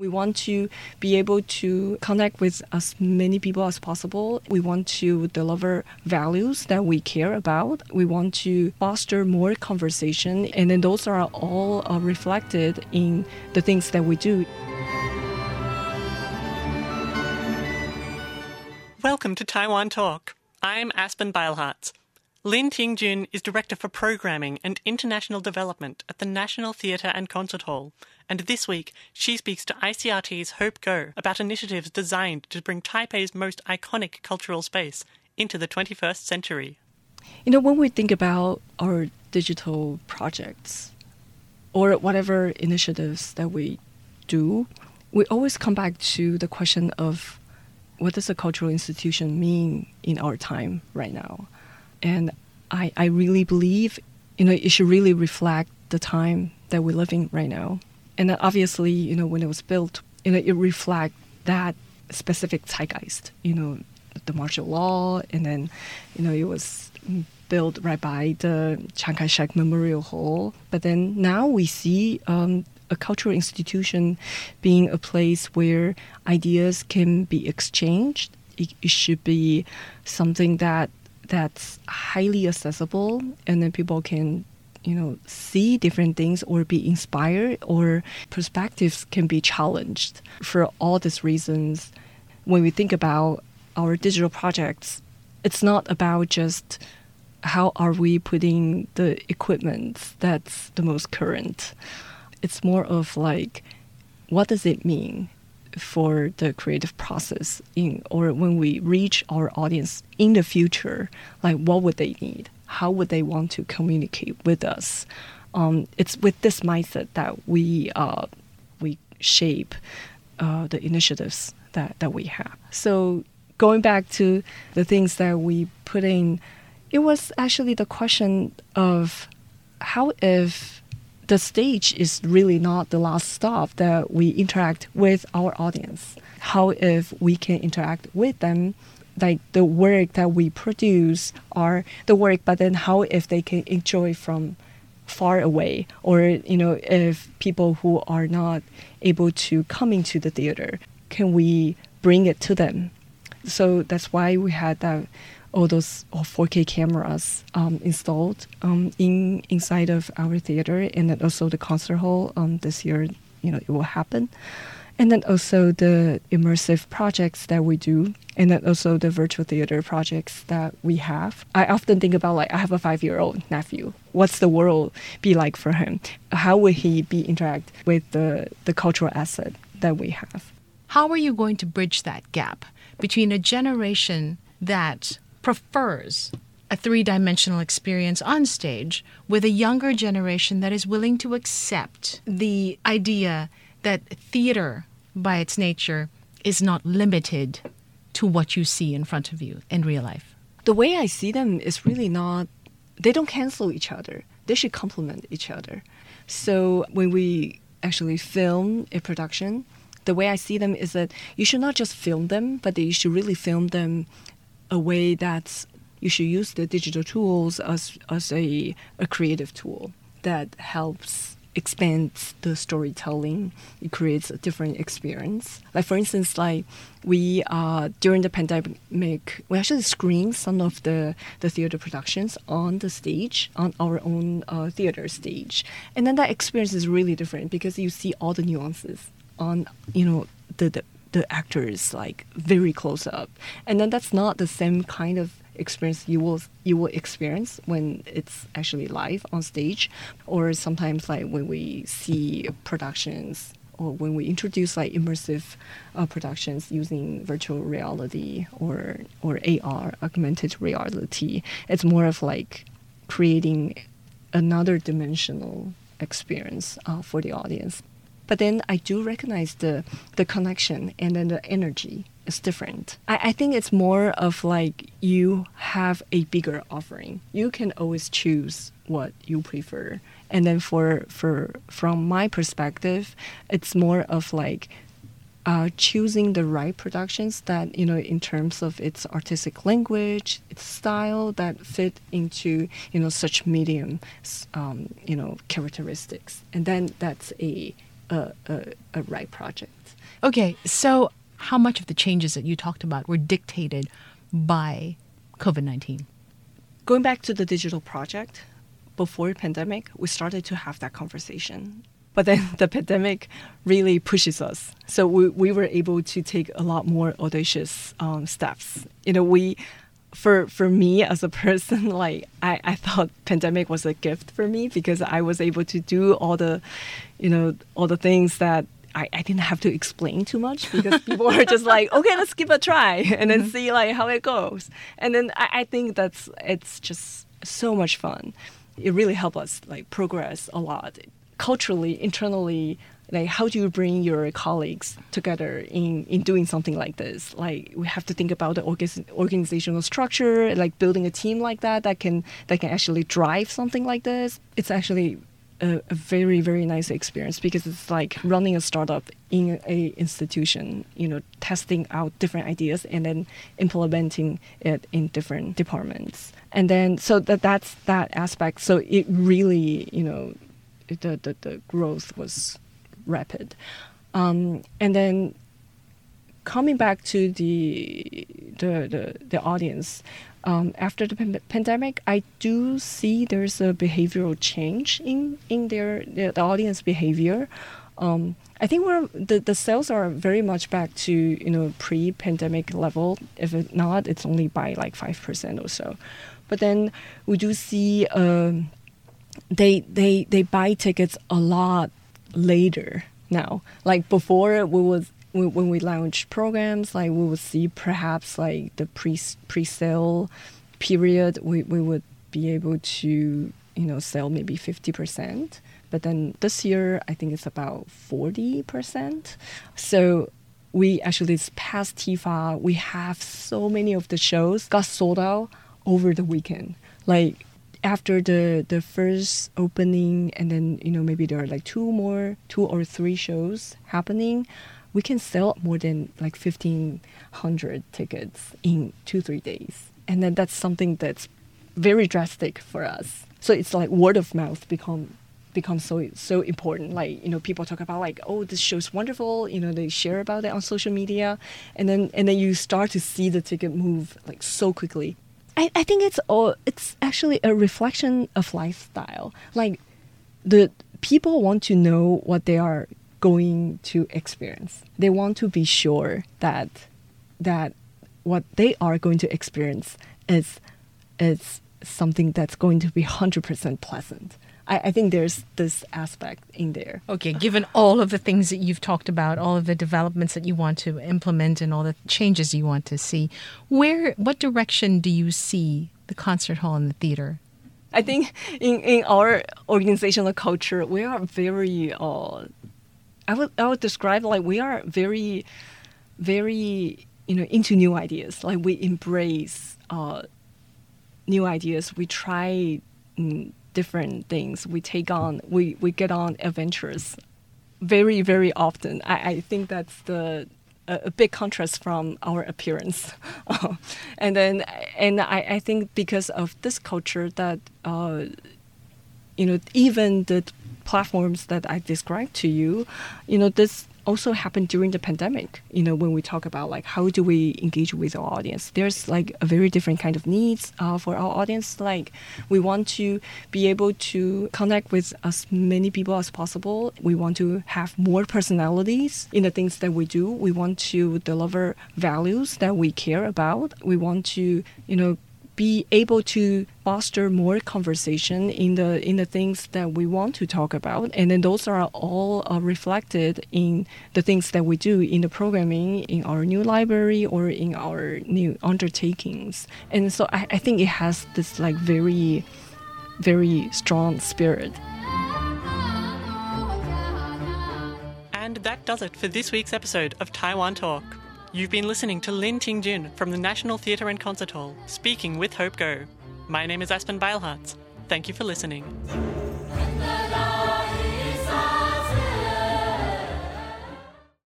We want to be able to connect with as many people as possible. We want to deliver values that we care about. We want to foster more conversation, and then those are all uh, reflected in the things that we do. Welcome to Taiwan Talk. I'm Aspen Beilharz. Lin Ting-Chun is Director for Programming and International Development at the National Theatre and Concert Hall, and this week she speaks to ICRT's Hope Ngo about initiatives designed to bring Taipei's most iconic cultural space into the 21st century. You know, when we think about our digital projects or whatever initiatives that we do, we always come back to the question of what does a cultural institution mean in our time right now? And I, I really believe, you know, it should really reflect the time that we're living right now. And obviously, you know, when it was built, you know, it reflect that specific zeitgeist, you know, the martial law, and then, you know, it was built right by the Chiang Kai-shek Memorial Hall. But then now we see um, a cultural institution being a place where ideas can be exchanged. It, it should be something that that's highly accessible and then people can you know see different things or be inspired or perspectives can be challenged for all these reasons. When we think about our digital projects it's not about just how are we putting the equipment that's the most current. It's more of like what does it mean for the creative process in or when we reach our audience in the future like what would they need how would they want to communicate with us um, it's with this mindset that we uh, we shape uh, the initiatives that, that we have so going back to the things that we put in it was actually the question of how if the stage is really not the last stop that we interact with our audience. How if we can interact with them, like the work that we produce are the work, but then how if they can enjoy from far away, or you know, if people who are not able to come into the theater, can we bring it to them? So that's why we had that all those 4K cameras um, installed um, in inside of our theater, and then also the concert hall. Um, this year, you know, it will happen, and then also the immersive projects that we do, and then also the virtual theater projects that we have. I often think about like I have a five-year-old nephew. What's the world be like for him? How will he be interact with the the cultural asset that we have? How are you going to bridge that gap between a generation that prefers a three dimensional experience on stage with a younger generation that is willing to accept the idea that theater, by its nature, is not limited to what you see in front of you in real life. The way I see them is really not, they don't cancel each other, they should complement each other. So when we actually film a production, the way I see them is that you should not just film them, but you should really film them a way that you should use the digital tools as, as a, a creative tool that helps expand the storytelling. It creates a different experience. Like for instance, like we uh, during the pandemic, we actually screened some of the the theater productions on the stage on our own uh, theater stage, and then that experience is really different because you see all the nuances on you know the, the the actors like very close up, and then that's not the same kind of experience you will you will experience when it's actually live on stage, or sometimes like when we see productions or when we introduce like immersive uh, productions using virtual reality or or AR augmented reality, it's more of like creating another dimensional experience uh, for the audience. But then I do recognize the the connection and then the energy is different. I, I think it's more of like you have a bigger offering. You can always choose what you prefer. And then for for from my perspective, it's more of like uh, choosing the right productions that you know in terms of its artistic language its style that fit into you know such medium um, you know characteristics and then that's a a, a, a right project. Okay, so how much of the changes that you talked about were dictated by COVID 19? Going back to the digital project, before the pandemic, we started to have that conversation. But then the pandemic really pushes us. So we, we were able to take a lot more audacious um, steps. You know, we for for me as a person, like I, I thought pandemic was a gift for me because I was able to do all the, you know, all the things that I, I didn't have to explain too much because people were just like, okay, let's give a try and then mm-hmm. see like how it goes. And then I, I think that's it's just so much fun. It really helped us like progress a lot culturally, internally like how do you bring your colleagues together in, in doing something like this? Like we have to think about the organizational structure like building a team like that that can that can actually drive something like this. It's actually a, a very very nice experience because it's like running a startup in a institution you know testing out different ideas and then implementing it in different departments. And then so that that's that aspect. So it really you know the, the, the growth was rapid. Um, and then coming back to the the the, the audience um, after the pan- pandemic, I do see there's a behavioral change in in their, the audience behavior. Um, I think we're the, the sales are very much back to you know pre-pandemic level. If not, it's only by like five percent or so. But then we do see um, they they they buy tickets a lot later now. Like before, we would when we launch programs, like we would see perhaps like the pre pre sale period, we, we would be able to you know sell maybe fifty percent. But then this year, I think it's about forty percent. So we actually this past TIFA, we have so many of the shows got sold out over the weekend. Like after the the first opening and then you know maybe there are like two more two or three shows happening we can sell more than like 1500 tickets in two three days. And then that's something that's very drastic for us. So it's like word of mouth become becomes so so important. Like you know people talk about like oh this show's wonderful you know they share about it on social media. And then and then you start to see the ticket move like so quickly I, I think it's all it's actually a reflection of lifestyle. Like the people want to know what they are going to experience. They want to be sure that that what they are going to experience is is something that's going to be hundred percent pleasant. I, I think there's this aspect in there. Okay, given all of the things that you've talked about, all of the developments that you want to implement, and all the changes you want to see, where, what direction do you see the concert hall and the theater? I think in, in our organizational culture, we are very. Uh, I would I would describe like we are very, very you know into new ideas. Like we embrace uh, new ideas. We try mm, different things. We take on, we, we get on adventures very, very often. I, I think that's the a, a big contrast from our appearance. and then, and I, I think because of this culture that, uh, you know, even the platforms that I described to you, you know, this also happened during the pandemic. You know, when we talk about like how do we engage with our audience, there's like a very different kind of needs uh, for our audience. Like we want to be able to connect with as many people as possible. We want to have more personalities in the things that we do. We want to deliver values that we care about. We want to, you know, be able to foster more conversation in the in the things that we want to talk about. And then those are all uh, reflected in the things that we do in the programming in our new library or in our new undertakings. And so I, I think it has this like very very strong spirit. And that does it for this week's episode of taiwan talk You've been listening to Lin Ting-Chun from the National Theatre and Concert Hall, speaking with Hope Ngo. My name is Aspen Beilharz. Thank you for listening.